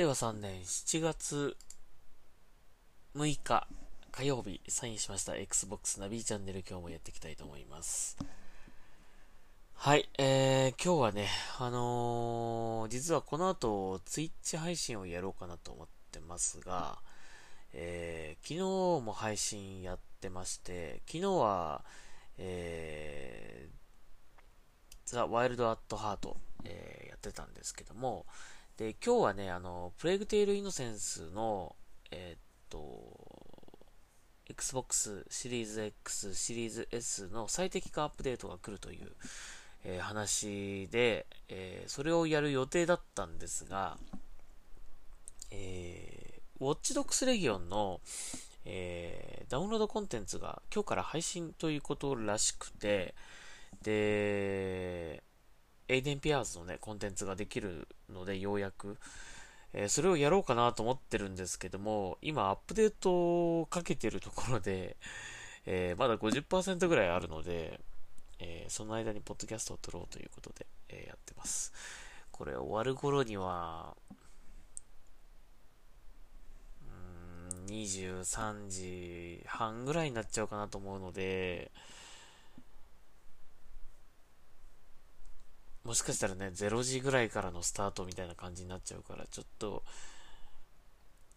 令和3年7月6日火曜日サインしました Xbox ナビチャンネル今日もやっていきたいと思います。はい、えー、今日はね、あのー、実はこの後、ツイッチ配信をやろうかなと思ってますが、えー、昨日も配信やってまして、昨日は、えー、ザ・ワイルド・アット・ハート、えー、やってたんですけども、で、今日はね、あの、プレイグテイル・イノセンスの、えー、っと、Xbox シリーズ X、シリーズ S の最適化アップデートが来るという、えー、話で、えー、それをやる予定だったんですが、えー、ウォッチドックスレギオンの、えー、ダウンロードコンテンツが今日から配信ということらしくて、で、エイデンピアーズのね、コンテンツができるので、ようやく、えー、それをやろうかなと思ってるんですけども、今アップデートをかけてるところで、えー、まだ50%ぐらいあるので、えー、その間にポッドキャストを撮ろうということで、えやってます。これ終わる頃には、23時半ぐらいになっちゃうかなと思うので、もしかしたらね、0時ぐらいからのスタートみたいな感じになっちゃうから、ちょっと、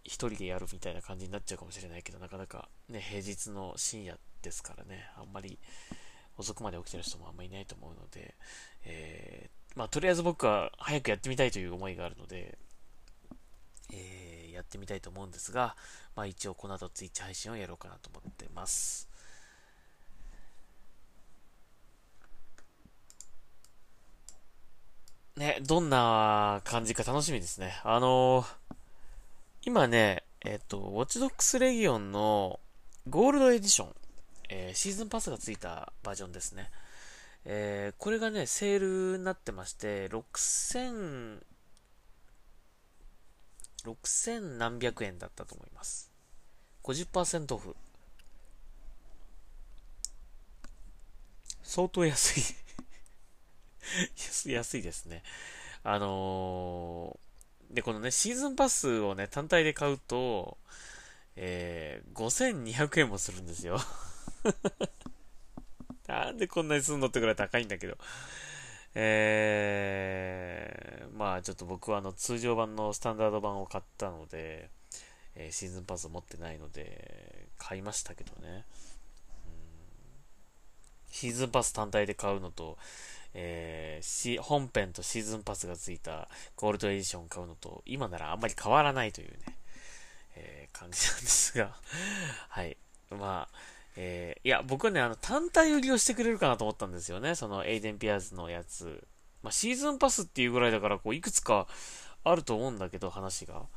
一人でやるみたいな感じになっちゃうかもしれないけど、なかなかね、平日の深夜ですからね、あんまり遅くまで起きてる人もあんまりいないと思うので、えー、まあ、とりあえず僕は早くやってみたいという思いがあるので、えー、やってみたいと思うんですが、まあ一応この後ツイッチ配信をやろうかなと思ってます。ね、どんな感じか楽しみですね。あのー、今ね、えっ、と、ウォッチドックスレギオンのゴールドエディション、えー、シーズンパスがついたバージョンですね。えー、これがね、セールになってまして、6000、6000何百円だったと思います。50%オフ。相当安い 安いですね。あのー、で、このね、シーズンパスをね、単体で買うと、えー、5200円もするんですよ。なんでこんなにすんのってくらい高いんだけど。えー、まあちょっと僕はあの通常版のスタンダード版を買ったので、えー、シーズンパスを持ってないので、買いましたけどね。シーズンパス単体で買うのと、えー、本編とシーズンパスがついたゴールドエディションを買うのと、今ならあんまり変わらないというね、えー、感じなんですが はい。まあ、えー、いや、僕はね、あの、単体売りをしてくれるかなと思ったんですよね。その、エイデンピアーズのやつ。まあ、シーズンパスっていうぐらいだから、こう、いくつかあると思うんだけど、話が。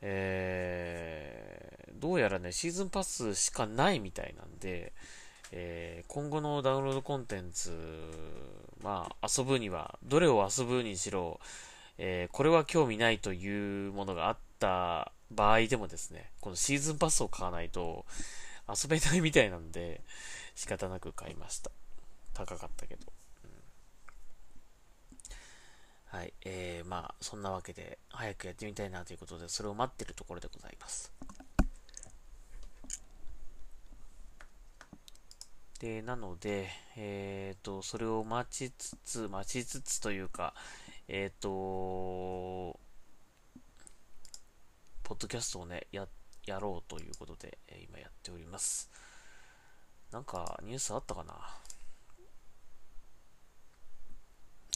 えー、どうやらね、シーズンパスしかないみたいなんで、えー、今後のダウンロードコンテンツ、まあ、遊ぶには、どれを遊ぶにしろ、えー、これは興味ないというものがあった場合でもですね、このシーズンパスを買わないと遊べないみたいなんで、仕方なく買いました。高かったけど。うん、はい。えー、まあ、そんなわけで、早くやってみたいなということで、それを待ってるところでございます。で、なので、えっ、ー、と、それを待ちつつ、待ちつつというか、えっ、ー、と、ポッドキャストをね、や、やろうということで、え今やっております。なんか、ニュースあったかな？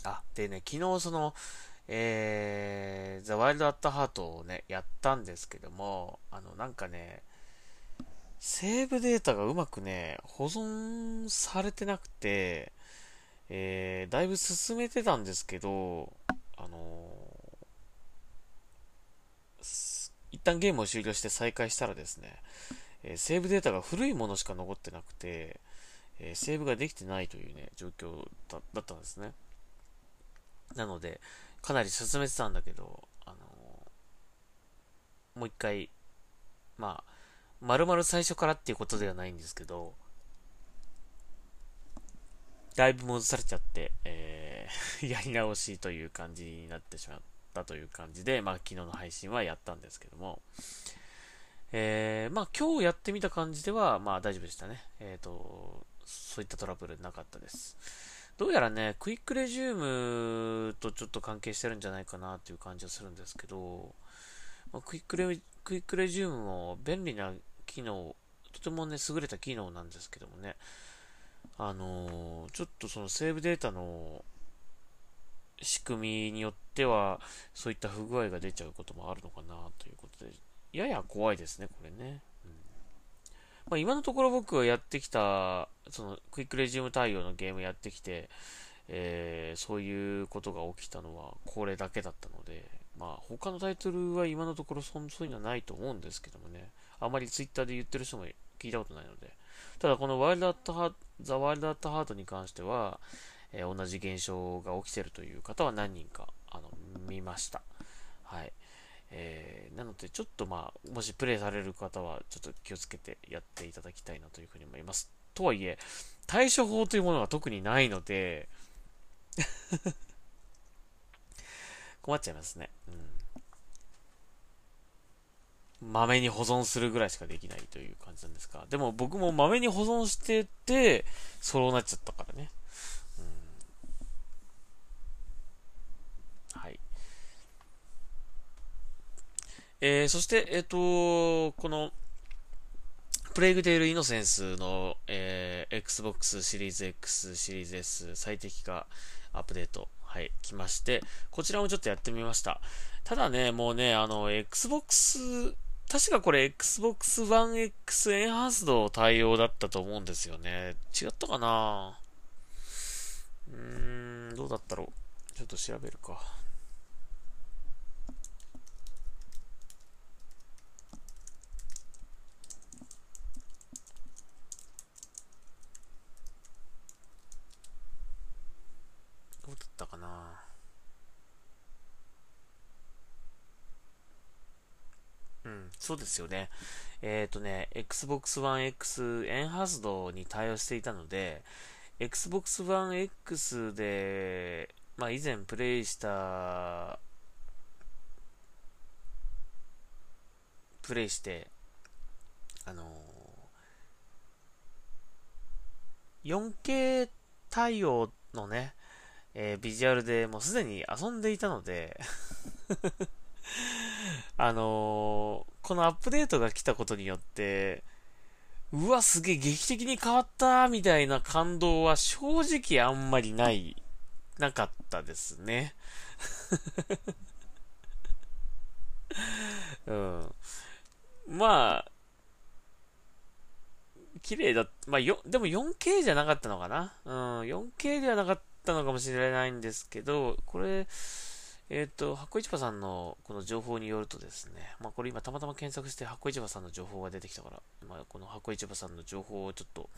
あ、でね、昨日その、えー、ザ・ワイルド・アット・ハートをね、やったんですけども、あの、なんかね、セーブデータがうまくね、保存されてなくて、えー、だいぶ進めてたんですけど、あのー、一旦ゲームを終了して再開したらですね、えー、セーブデータが古いものしか残ってなくて、えー、セーブができてないというね、状況だだったんですね。なので、かなり進めてたんだけど、あのもう一回、まあ、丸々最初からっていうことではないんですけど、だいぶ戻されちゃって、えー、やり直しという感じになってしまったという感じで、まあ、昨日の配信はやったんですけども、えー、まあ、今日やってみた感じでは、まあ、大丈夫でしたね。えっ、ー、と、そういったトラブルなかったです。どうやらね、クイックレジュームとちょっと関係してるんじゃないかなっていう感じはするんですけど、まあ、 Quick Re、Quick Resume も便利な機能、とてもね、優れた機能なんですけどもね、あのー、ちょっとそのセーブデータの仕組みによっては、そういった不具合が出ちゃうこともあるのかなということで、やや怖いですね、これね。うんまあ、今のところ僕がやってきた、その Quick Resume 対応のゲームやってきて、えー、そういうことが起きたのはこれだけだったので、まあ他のタイトルは今のところそそういうのはないと思うんですけどもね、あまりツイッターで言ってる人も聞いたことないので、ただこのワイルドアットハート、ザ・ワイルドアットハートに関しては、えー、同じ現象が起きてるという方は何人か、あの、見ました。はい。えー、なので、ちょっとまあ、もしプレイされる方は、ちょっと気をつけてやっていただきたいなというふうに思います。とはいえ、対処法というものが特にないので困っちゃいますね。うん。豆に保存するぐらいしかできないという感じなんですが、でも僕も豆に保存してて、そうなっちゃったからねはい。えー、そして、えっ、ー、と、この、プレイグテールイノセンスの、えー、Xbox シリーズ X、シリーズ S 最適化アップデート、はい、来まして、こちらもちょっとやってみました。ただね、もうね、あの、Xbox、確かこれ Xbox One X エンハンスド対応だったと思うんですよね。違ったかな？うーん、どうだったろう？ちょっと調べるか。うんそうですよね。えっ、ー、とね、Xbox One X エンハースドに対応していたので、Xbox One X で、まあ以前プレイした、プレイして、あのー、4K 対応のね、えー、ビジュアルでもうすでに遊んでいたので あのー、このアップデートが来たことによって、うわ、すげえ劇的に変わったみたいな感動は正直あんまりない、なかったですね。うん。まあ、綺麗だ、まあ、よ、でも 4K じゃなかったのかな？うん、4K ではなかったたのかもしれないんですけど、これ、えっ、ー、と、発酵市場さんのこの情報によるとですね、まあこれ今たまたま検索して発酵市場さんの情報が出てきたから、まあこの発酵市場さんの情報をちょっと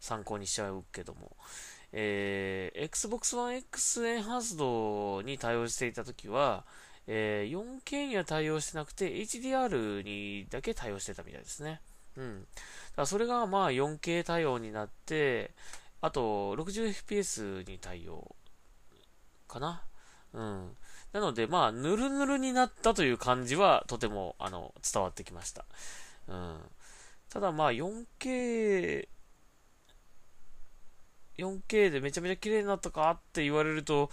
参考にしちゃうけども、えー、Xbox One X エンハンスドに対応していたときは、えー、4K には対応してなくて HDR にだけ対応してたみたいですね。うん。だからそれがまあ 4K 対応になって、あと 60fps に対応かな？うん。なので、まあ、ぬるぬるになったという感じは、とても、あの、伝わってきました。うん。ただ、まあ、4K、4K でめちゃめちゃ綺麗になったかって言われると、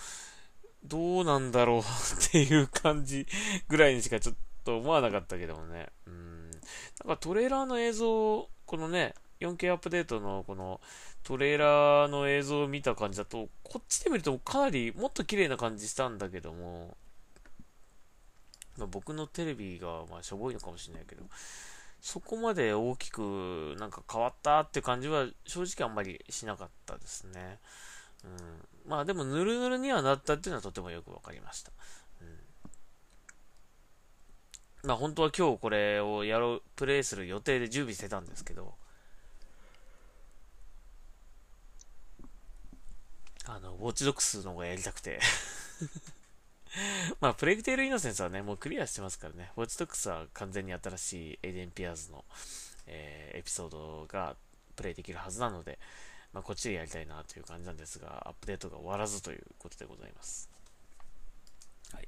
どうなんだろう っていう感じぐらいにしかちょっと思わなかったけどもね。うん。なんかトレーラーの映像、このね、4K アップデートのこのトレーラーの映像を見た感じだと、こっちで見るとかなりもっと綺麗な感じしたんだけども、まあ、僕のテレビがまあしょぼいのかもしれないけど、そこまで大きくなんか変わったって感じは正直あんまりしなかったですね。うん、まあでもぬるぬるにはなったっていうのはとてもよくわかりました。うん、まあ本当は今日これをやろう、プレイする予定で準備してたんですけど、あの、ウォッチドックスの方がやりたくて まあ、プレイグテールイノセンスはね、もうクリアしてますからね。ウォッチドックスは完全に新しいエイデン・ピアーズの、えー、エピソードがプレイできるはずなので、まあ、こっちでやりたいなという感じなんですが、アップデートが終わらずということでございます。はい。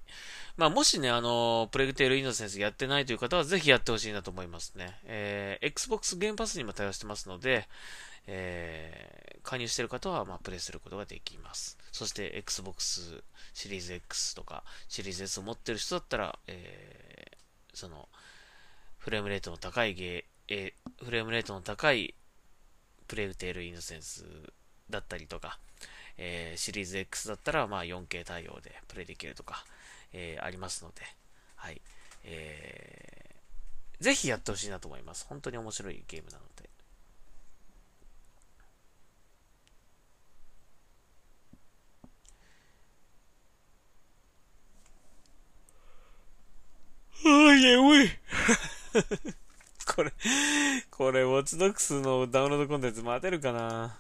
まあ、もしね、あの、プレグテールイノセンスやってないという方は、ぜひやってほしいなと思いますね。えー、Xbox ゲームパスにも対応してますので、えー、加入している方は、まあ、プレイすることができます。そして、Xbox シリーズ X とか、シリーズ S を持ってる人だったら、えー、その、フレームレートの高いゲー、えー、フレームレートの高いプレグテールイノセンスだったりとか、えー、シリーズ X だったら、まあ、4K 対応でプレイできるとか、えー、ありますので、はい。えー、ぜひやってほしいなと思います。本当に面白いゲームなので。ああ、眠い。これ、これ、ウォッチドックスのダウンロードコンテンツ待てるかな？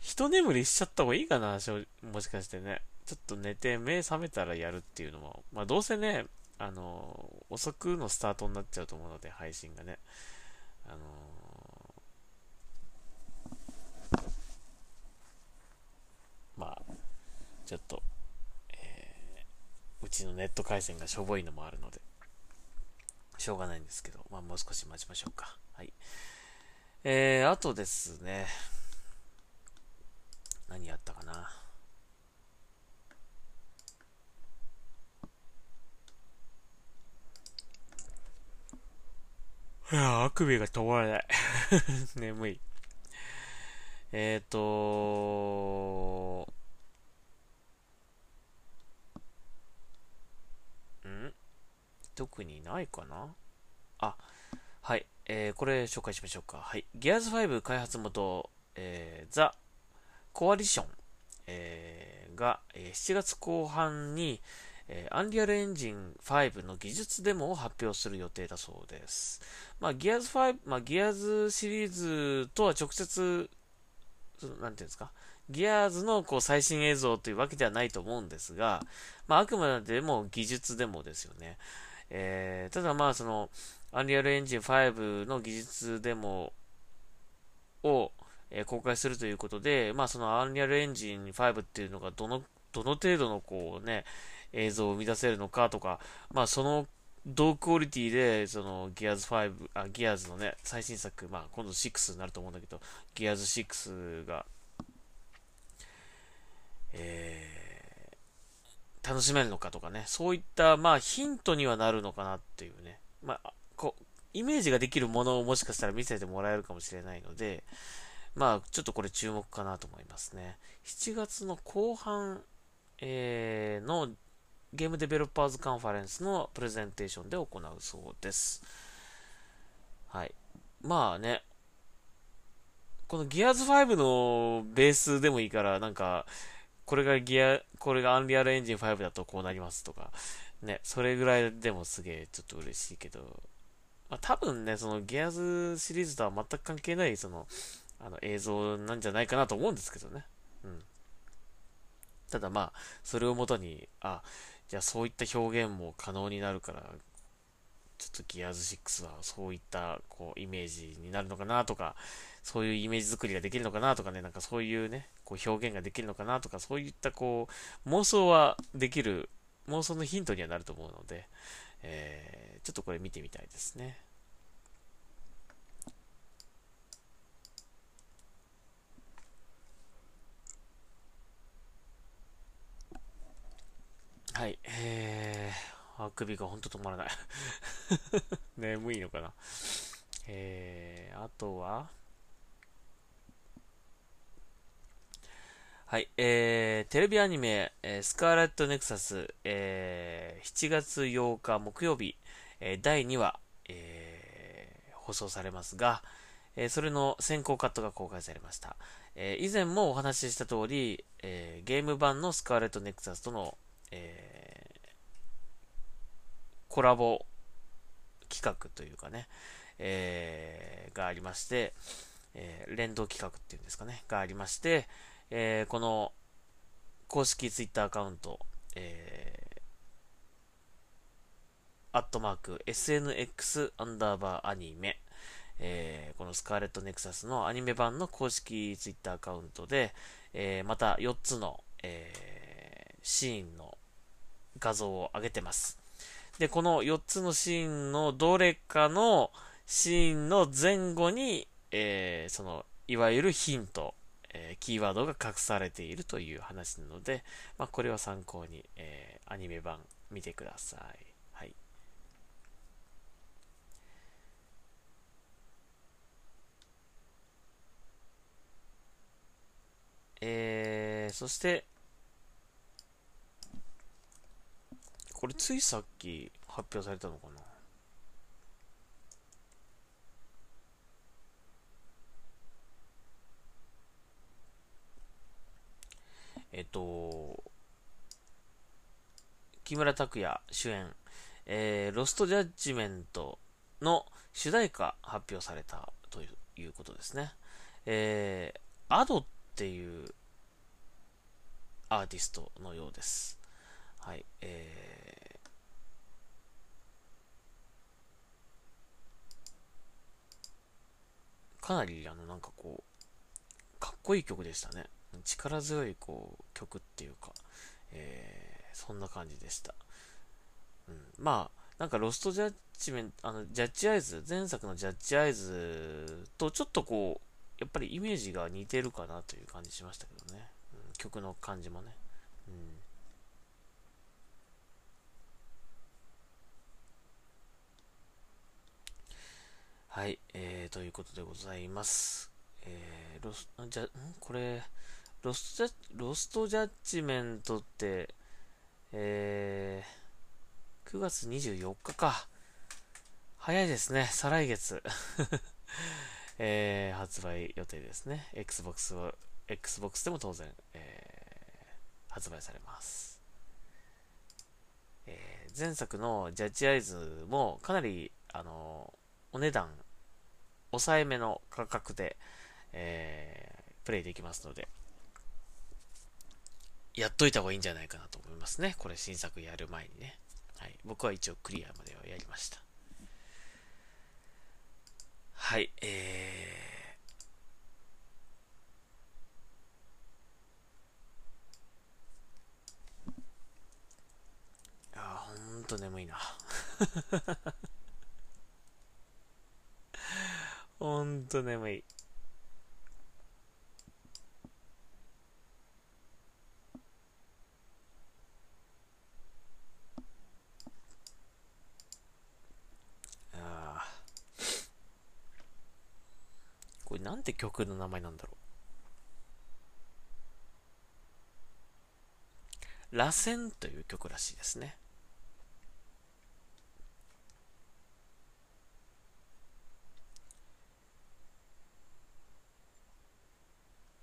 一眠りしちゃった方がいいかなもしかしてね。ちょっと寝て目覚めたらやるっていうのも、まあどうせね、あの、遅くのスタートになっちゃうと思うので、配信がね。あのまあ、ちょっと、えー、うちのネット回線がしょぼいのもあるので、しょうがないんですけど、まあもう少し待ちましょうか。はい。えー、あとですね、何やったかな。いや、あくびが止まらない 眠い。えっ、ー、とん特にないかな？あ、はい。えー、これ紹介しましょうか。はい。ギアーズ5開発元、えー、ザ・コアリション、えー、が、えー、7月後半に、えー、アンリアルエンジン5の技術デモを発表する予定だそうです。まあ、ギアーズ5、まあ、ギアーズシリーズとは直接、なんていうんですか、ギアーズのこう最新映像というわけではないと思うんですが、まあ、あくまでも技術デモですよね。えー、ただまあ、その、アンリアルエンジン5の技術デモを、えー、公開するということで、まあ、そのアンリアルエンジン5っていうのがどの、どの程度のこうね、映像を生み出せるのかとか、まあ、その同クオリティで、その、ギアーズ5、あ、ギアーズのね、最新作、まあ、今度6になると思うんだけど、ギアーズ6が、えー、楽しめるのかとかね、そういった、まあ、ヒントにはなるのかなっていうね、まあ、こう、イメージができるものをもしかしたら見せてもらえるかもしれないので、まあ、ちょっとこれ注目かなと思いますね。7月の後半、えー、のゲームデベロッパーズカンファレンスのプレゼンテーションで行うそうです。はい。まあね、このギアーズ5のベースでもいいから、なんか、これがギア、これがアンリアルエンジン5だとこうなりますとか、ね、それぐらいでもすげえちょっと嬉しいけど、まあ多分ね、そのギアズシリーズとは全く関係ない、その、あの映像なんじゃないかなと思うんですけどね。うん。ただまあ、それをもとに、あ、じゃあそういった表現も可能になるから、ちょっとギアーズ6はそういったこうイメージになるのかなとか、そういうイメージ作りができるのかなとかね、なんかそういうね、こう表現ができるのかなとか、そういったこう妄想はできる、妄想のヒントにはなると思うので、えー、ちょっとこれ見てみたいですね。はい。えー、あくびがほんと止まらない 眠いのかな。えー、あとは、はい、えー、テレビアニメ、えー、スカーレットネクサス、えー、7月8日木曜日、えー、第2話、えー、放送されますが、えー、それの先行カットが公開されました。えー、以前もお話しした通り、えー、ゲーム版のスカーレットネクサスとの、えーコラボ企画というかね、えー、がありまして、えー、連動企画っていうんですかね、がありまして、えー、この公式ツイッターアカウント、えー、アットマーク SNX アンダーバーアニメ、えー、このスカーレットネクサスのアニメ版の公式ツイッターアカウントで、えー、また4つの、えー、シーンの画像を上げてます。で、この4つのシーンのどれかのシーンの前後に、えー、その、いわゆるヒント、えー、キーワードが隠されているという話なので、まあ、これは参考に、えー、アニメ版見てください。はい。えー、そして、これついさっき発表されたのかな？えっと、木村拓哉主演、えー、ロストジャッジメントの主題歌発表されたということですね。えー、アドっていうアーティストのようです。はい、えー、かなりあのなんかこう、かっこいい曲でしたね。力強いこう曲っていうか、えー、そんな感じでした。うん、まあ、なんかロストジャッジメント、あの、ジャッジアイズ、前作のジャッジアイズとちょっとこう、やっぱりイメージが似てるかなという感じしましたけどね。うん、曲の感じもね。うんはい、えー、ということでございます。えー、ロス、じゃ、ん？これ、ロストジャロストジャッジメントって、えー、9月24日か。早いですね。再来月。えー、発売予定ですね。Xbox は、Xbox でも当然、えー、発売されます。えー、前作のジャッジアイズもかなり、あのお値段、抑えめの価格で、えー、プレイできますので、やっといた方がいいんじゃないかなと思いますね。これ新作やる前にね。はい。僕は一応クリアまではやりました。はい。えー。あほんと眠いな。ほんと眠い。なんて曲の名前なんだろう。螺旋という曲らしいですね。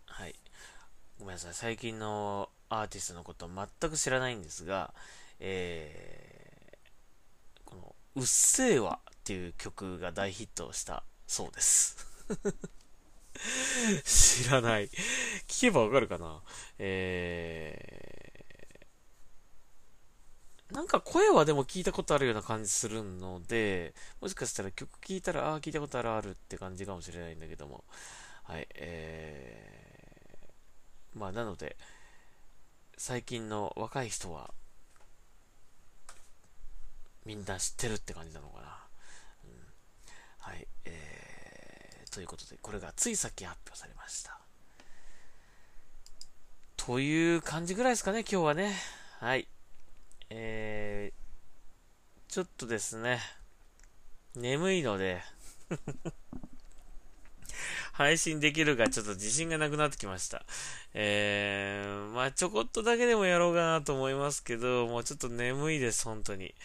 はい。ごめんなさい。最近のアーティストのこと全く知らないんですが、えー、この、うっせぇわっていう曲が大ヒットしたそうです。知らない。聞けばわかるかなえー、なんか声はでも聞いたことあるような感じするので、もしかしたら曲聞いたら、ああ、聞いたことあるあるって感じかもしれないんだけども。はい、えー、まあなので、最近の若い人は、みんな知ってるって感じなのかな。うん、はい、ということで、これがついさっき発表されました。という感じぐらいですかね、今日はね。はい。えー、ちょっとですね、眠いので 配信できるかちょっと自信がなくなってきました。えー、まあちょこっとだけでもやろうかなと思いますけど、もうちょっと眠いです、本当に。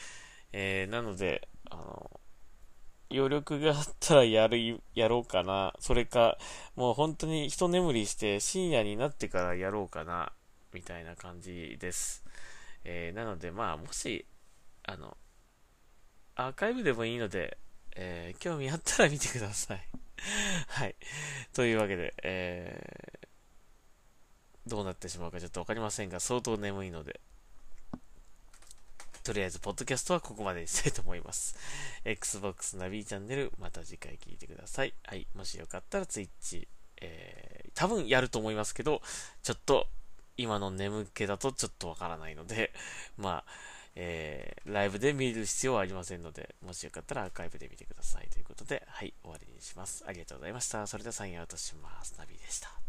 えー、なので、あの、余力があったらやる、やろうかな。それか、もう本当に一眠りして深夜になってからやろうかな。みたいな感じです。えー、なので、まあ、もし、あの、アーカイブでもいいので、えー、興味あったら見てください。はい。というわけで、えー、どうなってしまうかちょっとわかりませんが、相当眠いので、とりあえず、ポッドキャストはここまでにしたいと思います。Xbox ナビチャンネル、また次回聞いてください。はい。もしよかったら Twitch、えー、多分やると思いますけど、ちょっと、今の眠気だとちょっとわからないので、まあ、えー、ライブで見る必要はありませんので、もしよかったらアーカイブで見てくださいということで、はい、終わりにします。ありがとうございました。それではサインアウトします。ナビでした。